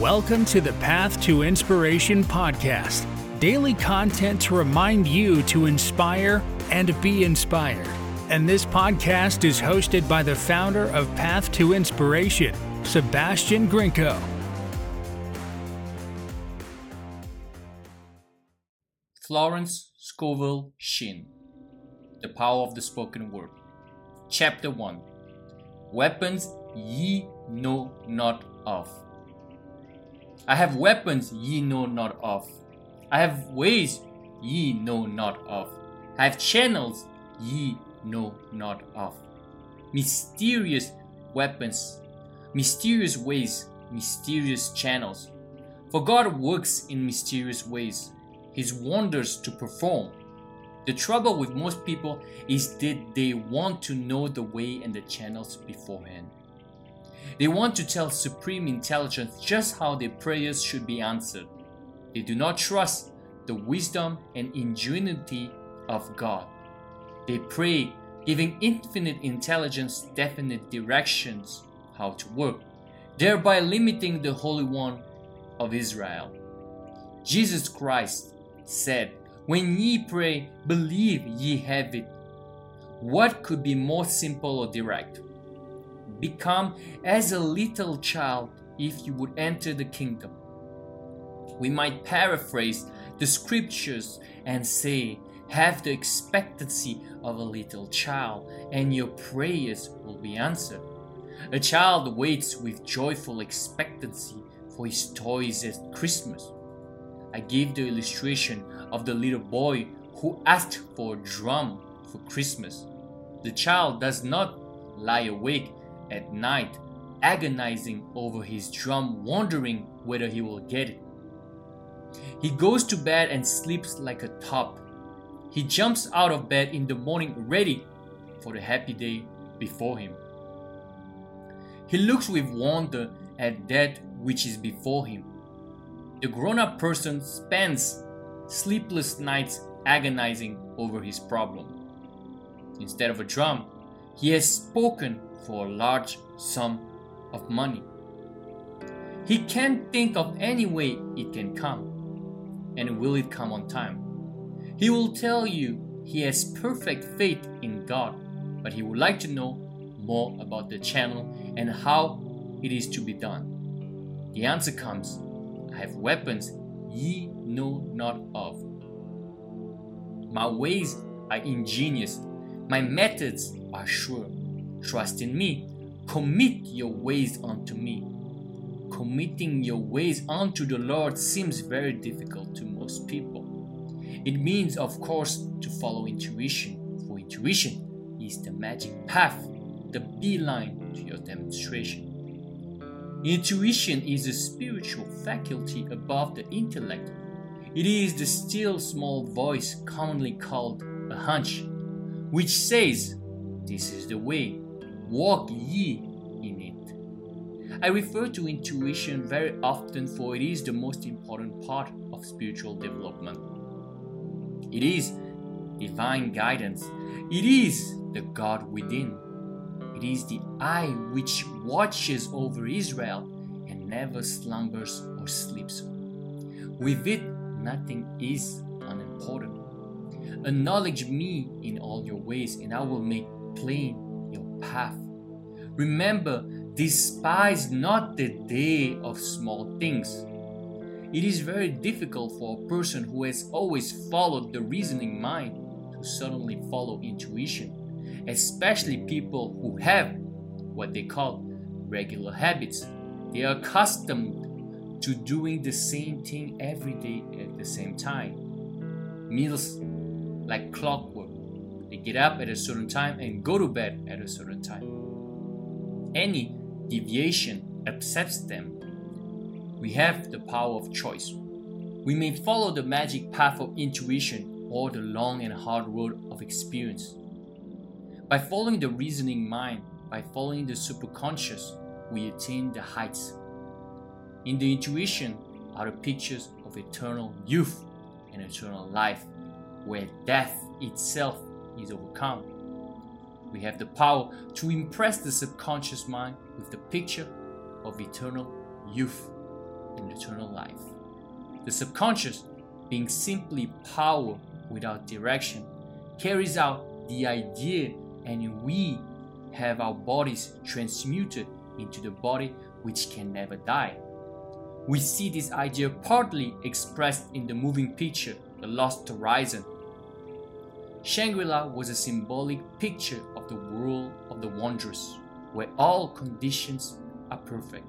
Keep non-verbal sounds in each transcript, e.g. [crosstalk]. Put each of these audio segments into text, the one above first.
Welcome to the Path to Inspiration podcast. Daily content to remind you to inspire and be inspired. And this podcast is hosted by the founder of Path to Inspiration, Sebastian Grinko. Florence Scovel Shinn The Power of the Spoken Word. Chapter 1 Weapons ye know not of. I have weapons ye know not of. I have ways ye know not of. I have channels ye know not of. Mysterious weapons, mysterious ways, mysterious channels. For God works in mysterious ways, His wonders to perform. The trouble with most people is that they want to know the way and the channels beforehand. They want to tell Supreme Intelligence just how their prayers should be answered. They do not trust the wisdom and ingenuity of God. They pray, giving infinite intelligence definite directions how to work, thereby limiting the Holy One of Israel. Jesus Christ said, When ye pray, believe ye have it. What could be more simple or direct? Become as a little child if you would enter the kingdom. We might paraphrase the scriptures and say, Have the expectancy of a little child, and your prayers will be answered. A child waits with joyful expectancy for his toys at Christmas. I gave the illustration of the little boy who asked for a drum for Christmas. The child does not lie awake at night, agonizing over his drum, wondering whether he will get it. He goes to bed and sleeps like a top. He jumps out of bed in the morning ready for the happy day before him. He looks with wonder at that which is before him. The grown up person spends sleepless nights agonizing over his problem. Instead of a drum, he has spoken for a large sum of money. He can't think of any way it can come. And will it come on time? He will tell you he has perfect faith in God, but he would like to know more about the channel and how it is to be done. The answer comes I have weapons ye know not of. My ways are ingenious, my methods are sure. Trust in me. Commit your ways unto me. Committing your ways unto the Lord seems very difficult to most people. It means, of course, to follow intuition, for intuition is the magic path, the beeline to your demonstration. Intuition is a spiritual faculty above the intellect. It is the still small voice commonly called a hunch, which says, This is the way, walk ye in it. I refer to intuition very often for it is the most important part of spiritual development. It is divine guidance, it is the God within. It is the eye which watches over Israel and never slumbers or sleeps. With it, nothing is unimportant. Acknowledge me in all your ways, and I will make plain path. Remember, despise not the day of small things. It is very difficult for a person who has always followed the reasoning mind to suddenly follow intuition, especially people who have what they call regular habits. They are accustomed to doing the same thing every day at the same time. Meals like clockwork they get up at a certain time and go to bed at a certain time. Any deviation upsets them. We have the power of choice. We may follow the magic path of intuition or the long and hard road of experience. By following the reasoning mind, by following the superconscious, we attain the heights. In the intuition are the pictures of eternal youth and eternal life, where death itself is overcome. We have the power to impress the subconscious mind with the picture of eternal youth. and eternal life. The subconscious, being simply power without direction, carries out the idea, and we have our bodies transmuted into the body which can never die. We see this idea partly expressed in the moving picture, The Lost Horizon. Shangri La was a symbolic picture of the world of the wondrous, where all conditions are perfect.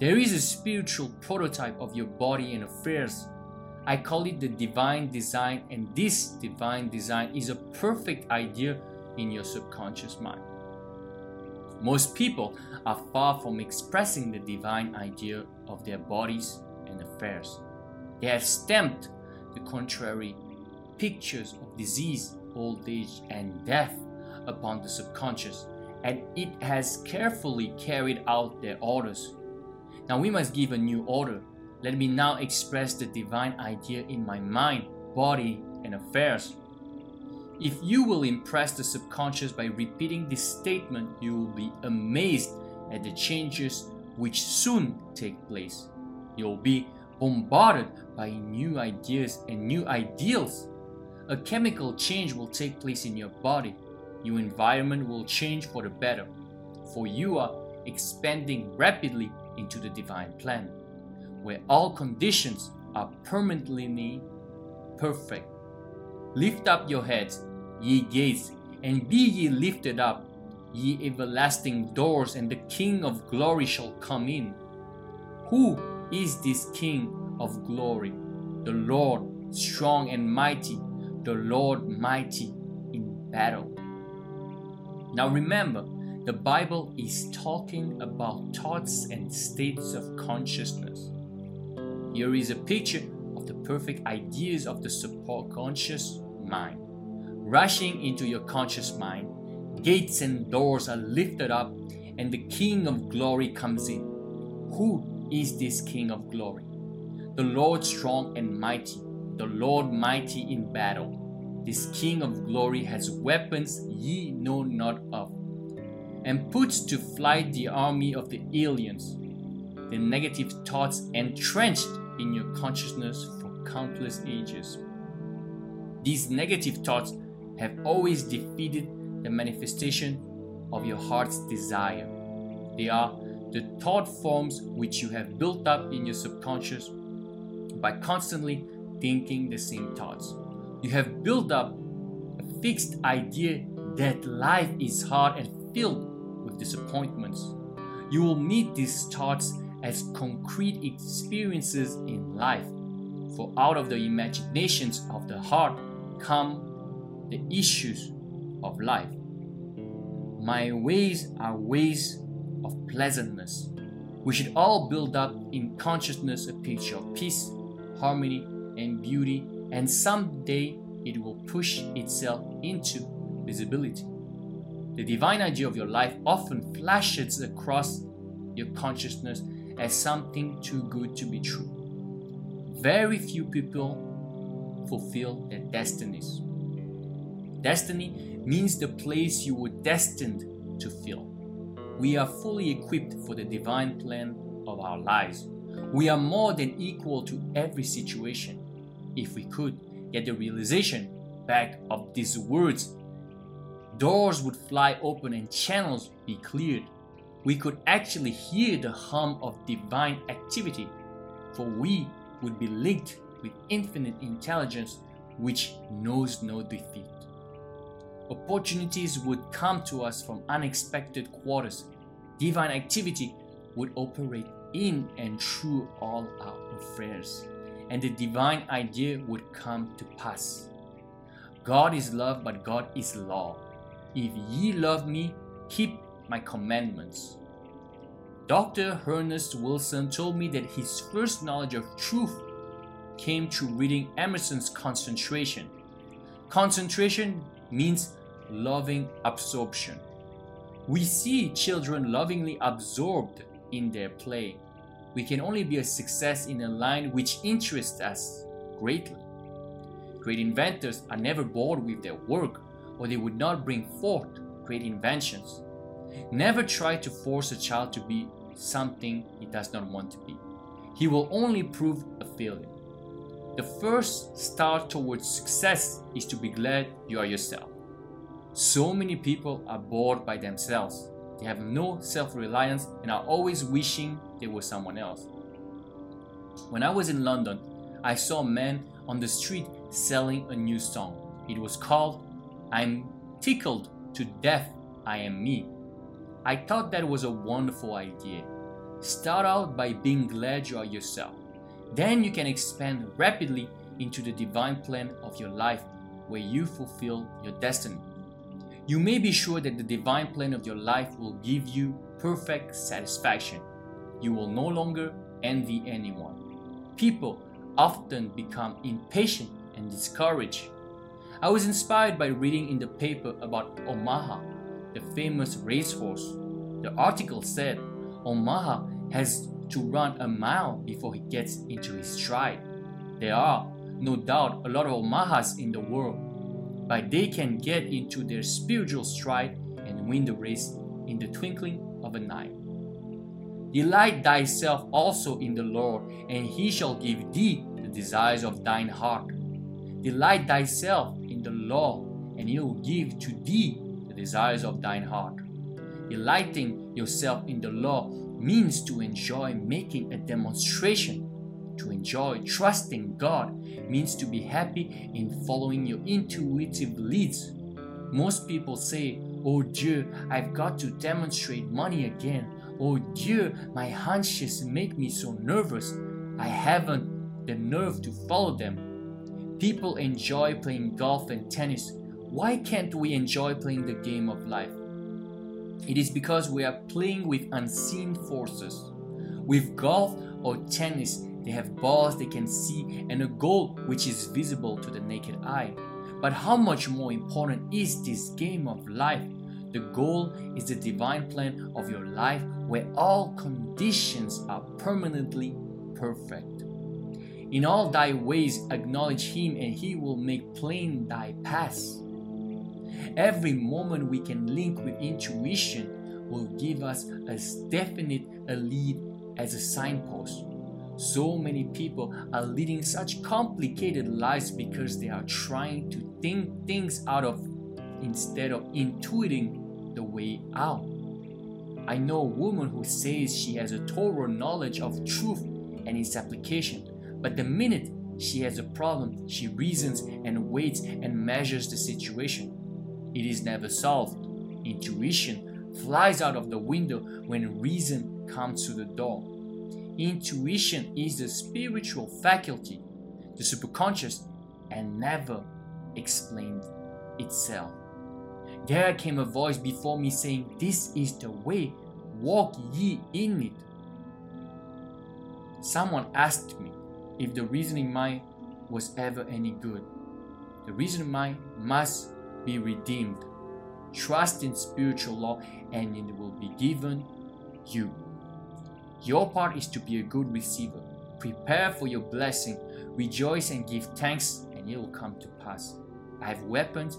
There is a spiritual prototype of your body and affairs. I call it the divine design, and this divine design is a perfect idea in your subconscious mind. Most people are far from expressing the divine idea of their bodies and affairs. They have stamped the contrary pictures of disease, old age, and death upon the subconscious, and it has carefully carried out their orders. Now we must give a new order. Let me now express the divine idea in my mind, body, and affairs. If you will impress the subconscious by repeating this statement, you will be amazed at the changes which soon take place. You'll be bombarded by new ideas and new ideals. A chemical change will take place in your body. Your environment will change for the better, for you are expanding rapidly into the divine plan, where all conditions are permanently perfect. Lift up your heads, ye gates, and be ye lifted up, ye everlasting doors, and the King of glory shall come in. Who is this King of glory? The Lord strong and mighty, the Lord mighty in battle. Now remember, the Bible is talking about thoughts and states of consciousness. Here is a picture of the perfect ideas of the subconscious mind. Rushing into your conscious mind, gates and doors are lifted up, and the King of glory comes in. Who is this King of glory? The Lord strong and mighty, the Lord mighty in battle. This King of glory has weapons ye know not of and puts to flight the army of the aliens, the negative thoughts entrenched in your consciousness for countless ages. These negative thoughts have always defeated the manifestation of your heart's desire. They are the thought forms which you have built up in your subconscious by constantly thinking the same thoughts. You have built up a fixed idea that life is hard and filled with disappointments. You will meet these thoughts as concrete experiences in life, for out of the imaginations of the heart come the issues of life. My ways are ways of pleasantness. We should all build up in consciousness a picture of peace, harmony, and beauty, and someday it will push itself into visibility. The divine idea of your life often flashes across your consciousness as something too good to be true. Very few people fulfill their destinies. Destiny means the place you were destined to fill. We are fully equipped for the divine plan of our lives. We are more than equal to every situation. If we could get the realization back of these words doors would fly open and channels be cleared. We could actually hear the hum of divine activity, for we would be linked with infinite intelligence which knows no defeat. Opportunities would come to us from unexpected quarters. Divine activity would operate in and through all our affairs, and the divine idea would come to pass. God is love, but God is law. If ye love me, keep my commandments. Dr. Ernest Wilson told me that his first knowledge of truth came through reading Emerson's Concentration. Concentration means loving absorption. We see children lovingly absorbed in their play. We can only be a success in a line which interests us greatly. Great inventors are never bored with their work or they would not bring forth great inventions. Never try to force a child to be something he does not want to be. he will only prove a failure. The first start towards success is to be glad you are yourself. So many people are bored by themselves. They have no self reliance and are always wishing they were someone else. When I was in London, I saw a man on the street selling a new song. It was called I'm Tickled to Death, I Am Me. I thought that was a wonderful idea. Start out by being glad you are yourself. Then you can expand rapidly into the divine plan of your life where you fulfill your destiny. You may be sure that the divine plan of your life will give you perfect satisfaction. You will no longer envy anyone. People often become impatient and discouraged. I was inspired by reading in the paper about Omaha, the famous racehorse. The article said Omaha has to run a mile before he gets into his stride. There are, no doubt, a lot of Omahas in the world, but they can get into their spiritual stride and win the race in the twinkling of an eye. Delight thyself also in the Lord, and he shall give thee the desires of thine heart. Delight thyself in the Lord, and he will give to thee the desires of thine heart. Delighting yourself in the Lord means to enjoy making a demonstration. To enjoy trusting God means to be happy in following your intuitive leads. Most people say, Oh Dieu, I've got to demonstrate money again. Oh Dieu, my hunches make me so nervous. I haven't the nerve to follow them. People enjoy playing golf and tennis. Why can't we enjoy playing the game of life? It is because we are playing with unseen forces. With golf or tennis, they have balls they can see and a goal which is visible to the naked eye. But how much more important is this game of life? The goal is the divine plan of your life where all conditions are permanently perfect. In all thy ways acknowledge him and he will make plain thy paths. Every moment we can link with intuition will give us as definite a lead as a signpost. So many people are leading such complicated lives because they are trying to think things out of instead of intuiting the way out. I know a woman who says she has a total knowledge of truth and its application, but the minute she has a problem, she reasons and waits and measures the situation. It is never solved. Intuition flies out of the window when reason comes to the door. Intuition is the spiritual faculty, the superconscious, and never explained itself. There came a voice before me saying, This is the way, walk ye in it. Someone asked me if the reasoning mind was ever any good. The reasoning mind must be redeemed. Trust in spiritual law and it will be given you. Your part is to be a good receiver. Prepare for your blessing. Rejoice and give thanks, and it will come to pass. I have weapons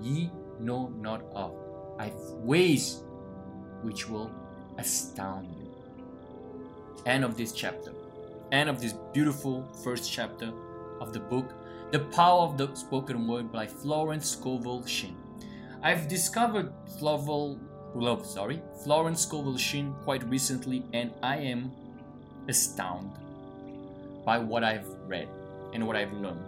ye know not of. I have ways which will astound you. End of this chapter. End of this beautiful first chapter of the book the Power of the Spoken Word by Florence Scovel Shinn. I've discovered Flavel, love, sorry, Florence Scovel Shinn quite recently, and I am astounded by what I've read and what I've learned.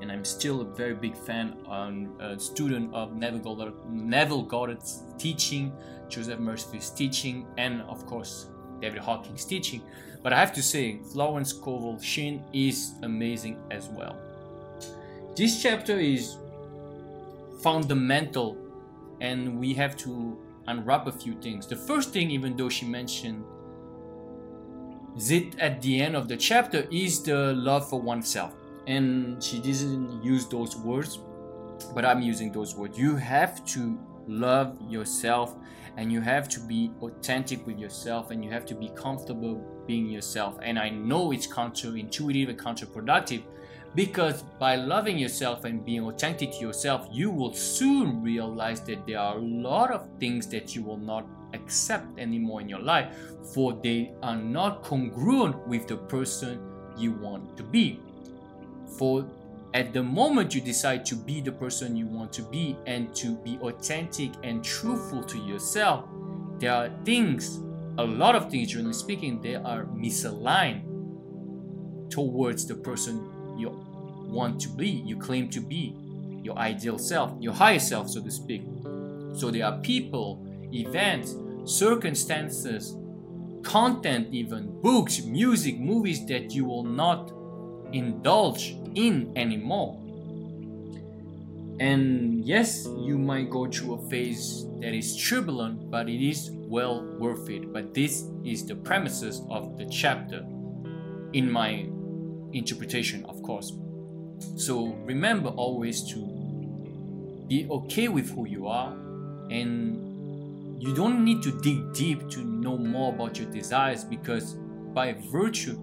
And I'm still a very big fan and a student of Neville Goddard, Neville Goddard's teaching, Joseph Murphy's teaching, and of course David Hawkins' teaching. But I have to say, Florence Scovel Shinn is amazing as well. This chapter is fundamental and we have to unwrap a few things. The first thing, even though she mentioned it at the end of the chapter, is the love for oneself. And she didn't use those words, but I'm using those words. You have to love yourself and you have to be authentic with yourself and you have to be comfortable being yourself. And I know it's counterintuitive and counterproductive, Because by loving yourself and being authentic to yourself, you will soon realize that there are a lot of things that you will not accept anymore in your life, for they are not congruent with the person you want to be. For at the moment you decide to be the person you want to be and to be authentic and truthful to yourself, there are things, a lot of things, generally speaking, they are misaligned towards the person you want to be, you claim to be, your ideal self, your higher self, so to speak. So there are people, events, circumstances, content, even books, music, movies that you will not indulge in anymore. And yes, you might go through a phase that is turbulent, but it is well worth it. But this is the premises of the chapter, in my interpretation, of course. So remember always to be okay with who you are, and you don't need to dig deep to know more about your desires because by virtue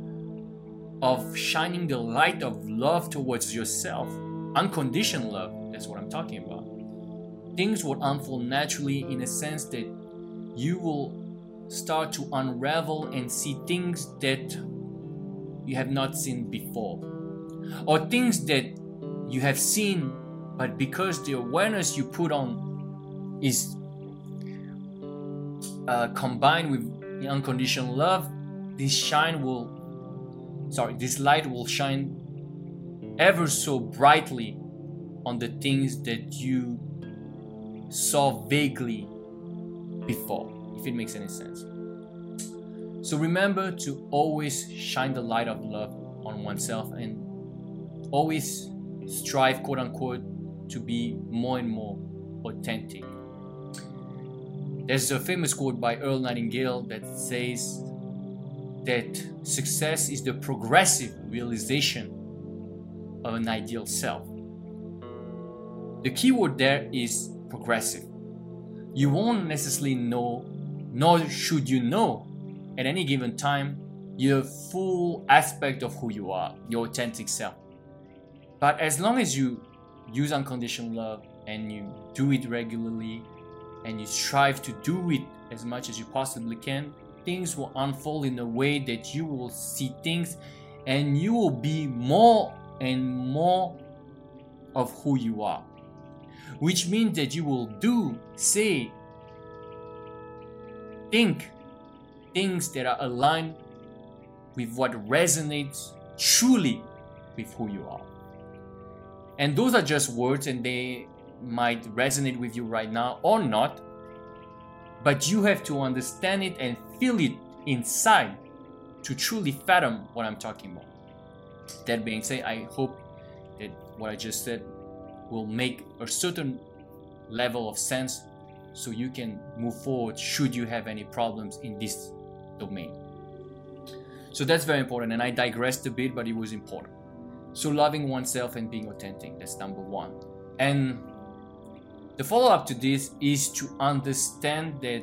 of shining the light of love towards yourself, unconditional love, that's what I'm talking about. Things will unfold naturally in a sense that you will start to unravel and see things that you have not seen before, or things that you have seen, but because the awareness you put on is uh, combined with the unconditional love, this shine will sorry, this light will shine ever so brightly on the things that you saw vaguely before, if it makes any sense. So remember to always shine the light of love on oneself and always strive, quote unquote, to be more and more authentic. There's a famous quote by Earl Nightingale that says, that success is the progressive realization of an ideal self. The key word there is progressive. You won't necessarily know, nor should you know, at any given time, your full aspect of who you are, your authentic self. But as long as you use unconditional love and you do it regularly and you strive to do it as much as you possibly can, things will unfold in a way that you will see things and you will be more and more of who you are. Which means that you will do, say, think things that are aligned with what resonates truly with who you are. And those are just words and they might resonate with you right now or not, but you have to understand it and feel it inside to truly fathom what I'm talking about. That being said, I hope that what I just said will make a certain level of sense so you can move forward should you have any problems in this domain. So that's very important, and I digressed a bit, but it was important. So, loving oneself and being authentic, that's number one. And the follow up to this is to understand that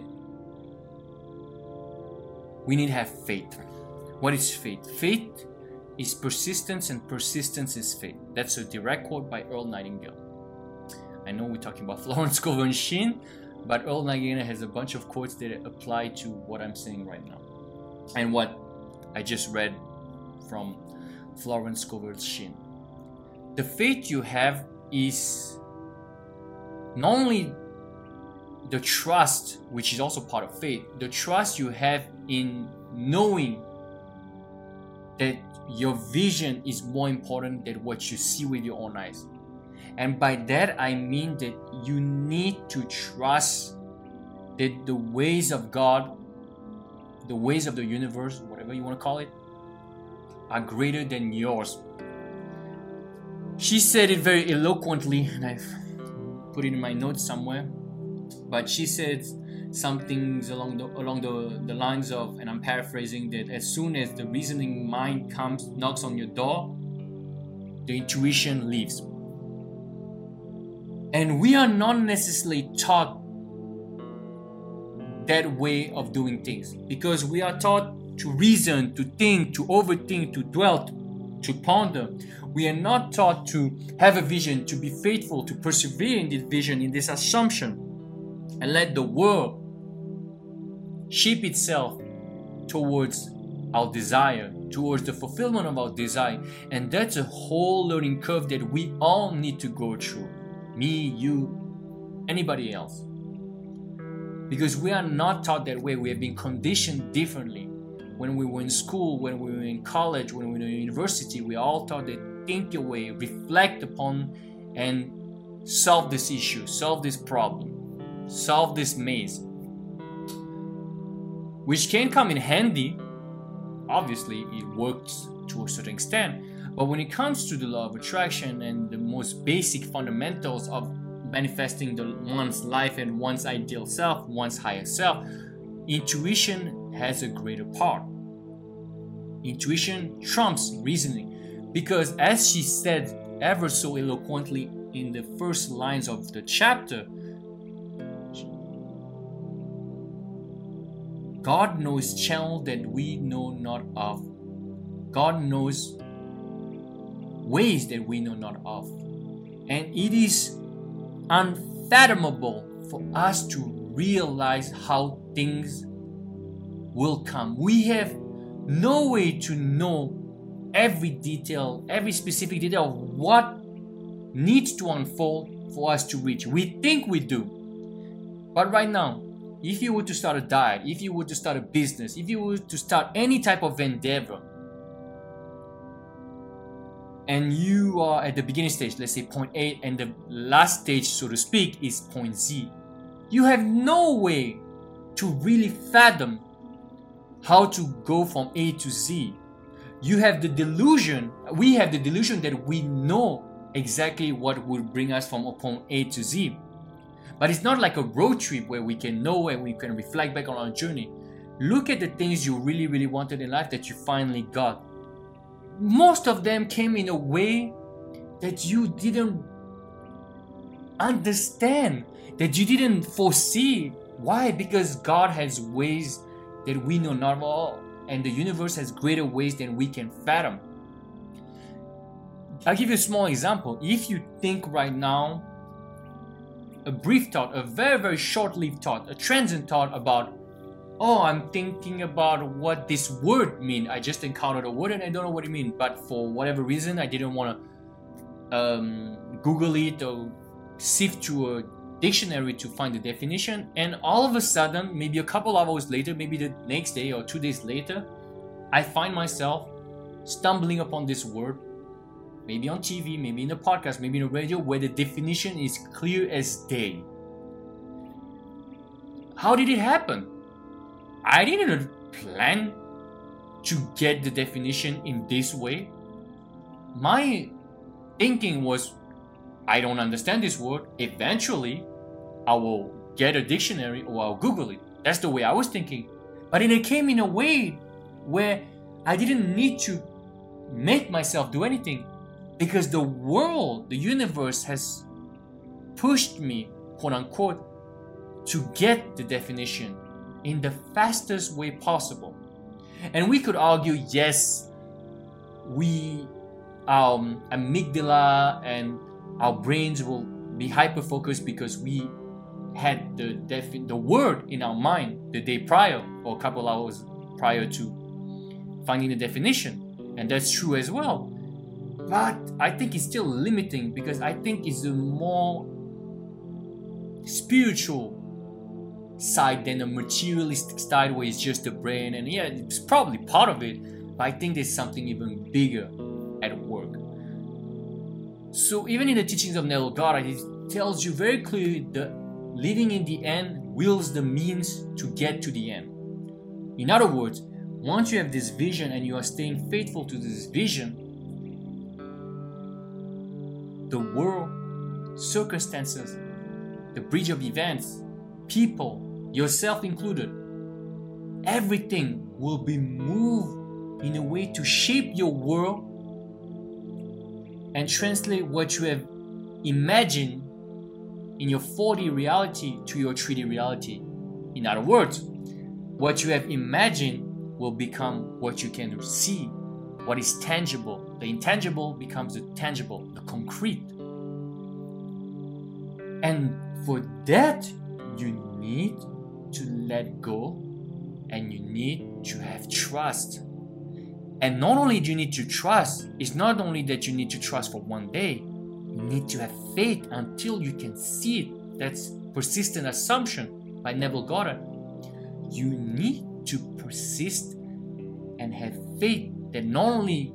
we need to have faith. What is faith? Faith is persistence, and persistence is faith. That's a direct quote by Earl Nightingale. I know we're talking about [laughs] Florence Scovel Shinn, but Earl Nightingale has a bunch of quotes that apply to what I'm saying right now and what I just read from Florence Scovel Shinn. The faith you have is not only the trust, which is also part of faith, the trust you have in knowing that your vision is more important than what you see with your own eyes. And by that, I mean that you need to trust that the ways of God, the ways of the universe, whatever you want to call it, are greater than yours. She said it very eloquently, and I've put it in my notes somewhere. But she said some things along the along the, the lines of, and I'm paraphrasing that as soon as the reasoning mind comes knocks on your door, the intuition leaves. And we are not necessarily taught that way of doing things because we are taught to reason, to think, to overthink, to dwell, to ponder. We are not taught to have a vision, to be faithful, to persevere in this vision, in this assumption, and let the world shape itself towards our desire, towards the fulfillment of our desire. And that's a whole learning curve that we all need to go through. Me, you, anybody else. Because we are not taught that way. We have been conditioned differently. When we were in school, when we were in college, when we were in university, we all taught that think your way, reflect upon, and solve this issue, solve this problem, solve this maze. Which can come in handy obviously it works to a certain extent. But when it comes to the law of attraction and the most basic fundamentals of manifesting the one's life and one's ideal self, one's higher self, intuition has a greater part. Intuition trumps reasoning because, as she said ever so eloquently in the first lines of the chapter, God knows channels that we know not of. God knows ways that we know not of. And it is unfathomable for us to realize how things will come. We have no way to know every detail, every specific detail of what needs to unfold for us to reach. We think we do. But right now, if you were to start a diet, if you were to start a business, if you were to start any type of endeavor, and you are at the beginning stage, let's say point A, and the last stage, so to speak, is point Z, you have no way to really fathom how to go from A to Z. You have the delusion, we have the delusion that we know exactly what will bring us from point A to Z. But it's not like a road trip where we can know and we can reflect back on our journey. Look at the things you really, really wanted in life that you finally got. Most of them came in a way that you didn't understand, that you didn't foresee. Why? Because God has ways that we know not all, and the universe has greater ways than we can fathom. I'll give you a small example. If you think right now a brief thought, a very, very short lived thought, a transient thought about, oh, I'm thinking about what this word mean. I just encountered a word and I don't know what it mean. but for whatever reason, I didn't want to um, Google it or sift through a dictionary to find the definition. And all of a sudden, maybe a couple of hours later, maybe the next day or two days later, I find myself stumbling upon this word maybe on TV, maybe in a podcast, maybe in a radio, where the definition is clear as day. How did it happen? I didn't plan to get the definition in this way. My thinking was, I don't understand this word. Eventually, I will get a dictionary or I'll Google it. That's the way I was thinking. But then it came in a way where I didn't need to make myself do anything because the world, the universe has pushed me, quote unquote, to get the definition in the fastest way possible. And we could argue, yes, we, um, amygdala and our brains will be hyper focused because we had the defi- the word in our mind the day prior or a couple hours prior to finding the definition, and that's true as well but I think it's still limiting because I think it's a more spiritual side than a materialistic side where it's just the brain and yeah it's probably part of it but I think there's something even bigger at work. So even in the teachings of Neville Goddard it tells you very clearly that living in the end wills the means to get to the end. In other words once you have this vision and you are staying faithful to this vision the world, circumstances, the bridge of events, people, yourself included, everything will be moved in a way to shape your world and translate what you have imagined in your 4D reality to your 3D reality. In other words, what you have imagined will become what you can see what is tangible. The intangible becomes the tangible, the concrete. And for that, you need to let go and you need to have trust. And not only do you need to trust, it's not only that you need to trust for one day, you need to have faith until you can see it. That's persistent assumption by Neville Goddard. You need to persist and have faith that not only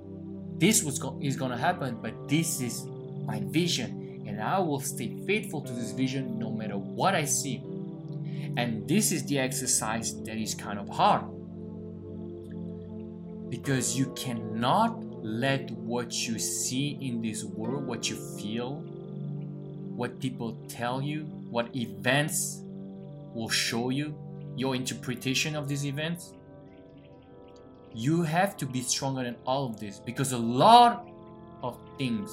this was go- is going to happen, but this is my vision, and I will stay faithful to this vision no matter what I see. And this is the exercise that is kind of hard because you cannot let what you see in this world, what you feel, what people tell you, what events will show you, your interpretation of these events. You have to be stronger than all of this because a lot of things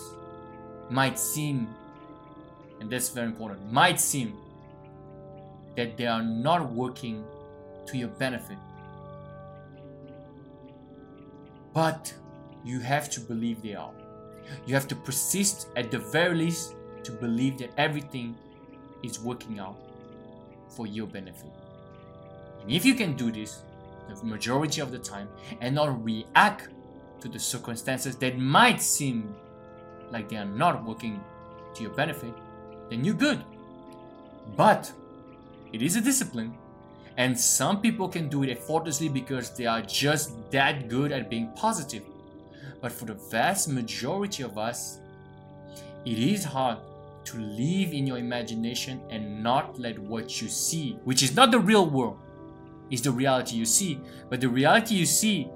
might seem, and that's very important, might seem that they are not working to your benefit. But you have to believe they are. You have to persist at the very least to believe that everything is working out for your benefit. And if you can do this the majority of the time and not react to the circumstances that might seem like they are not working to your benefit, then you're good. But it is a discipline, and some people can do it effortlessly because they are just that good at being positive. But for the vast majority of us, it is hard to live in your imagination and not let what you see, which is not the real world, is the reality you see. But the reality you see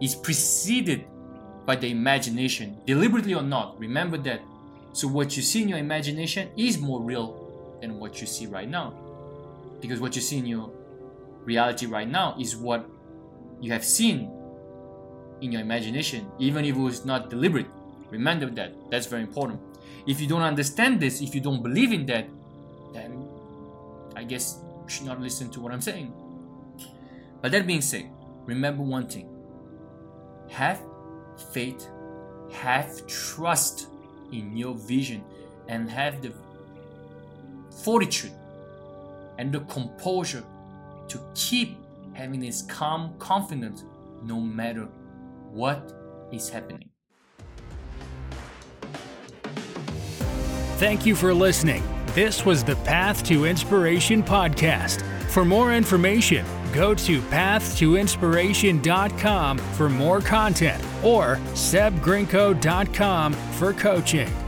is preceded by the imagination, deliberately or not. Remember that. So, what you see in your imagination is more real than what you see right now. Because what you see in your reality right now is what you have seen in your imagination, even if it was not deliberate. Remember that. That's very important. If you don't understand this, if you don't believe in that, then I guess you should not listen to what I'm saying. But that being said, remember one thing have faith, have trust in your vision, and have the fortitude and the composure to keep having this calm confidence no matter what is happening. Thank you for listening. This was the Path to Inspiration podcast. For more information, go to pathtoinspiration.com for more content or sebgrinko.com for coaching.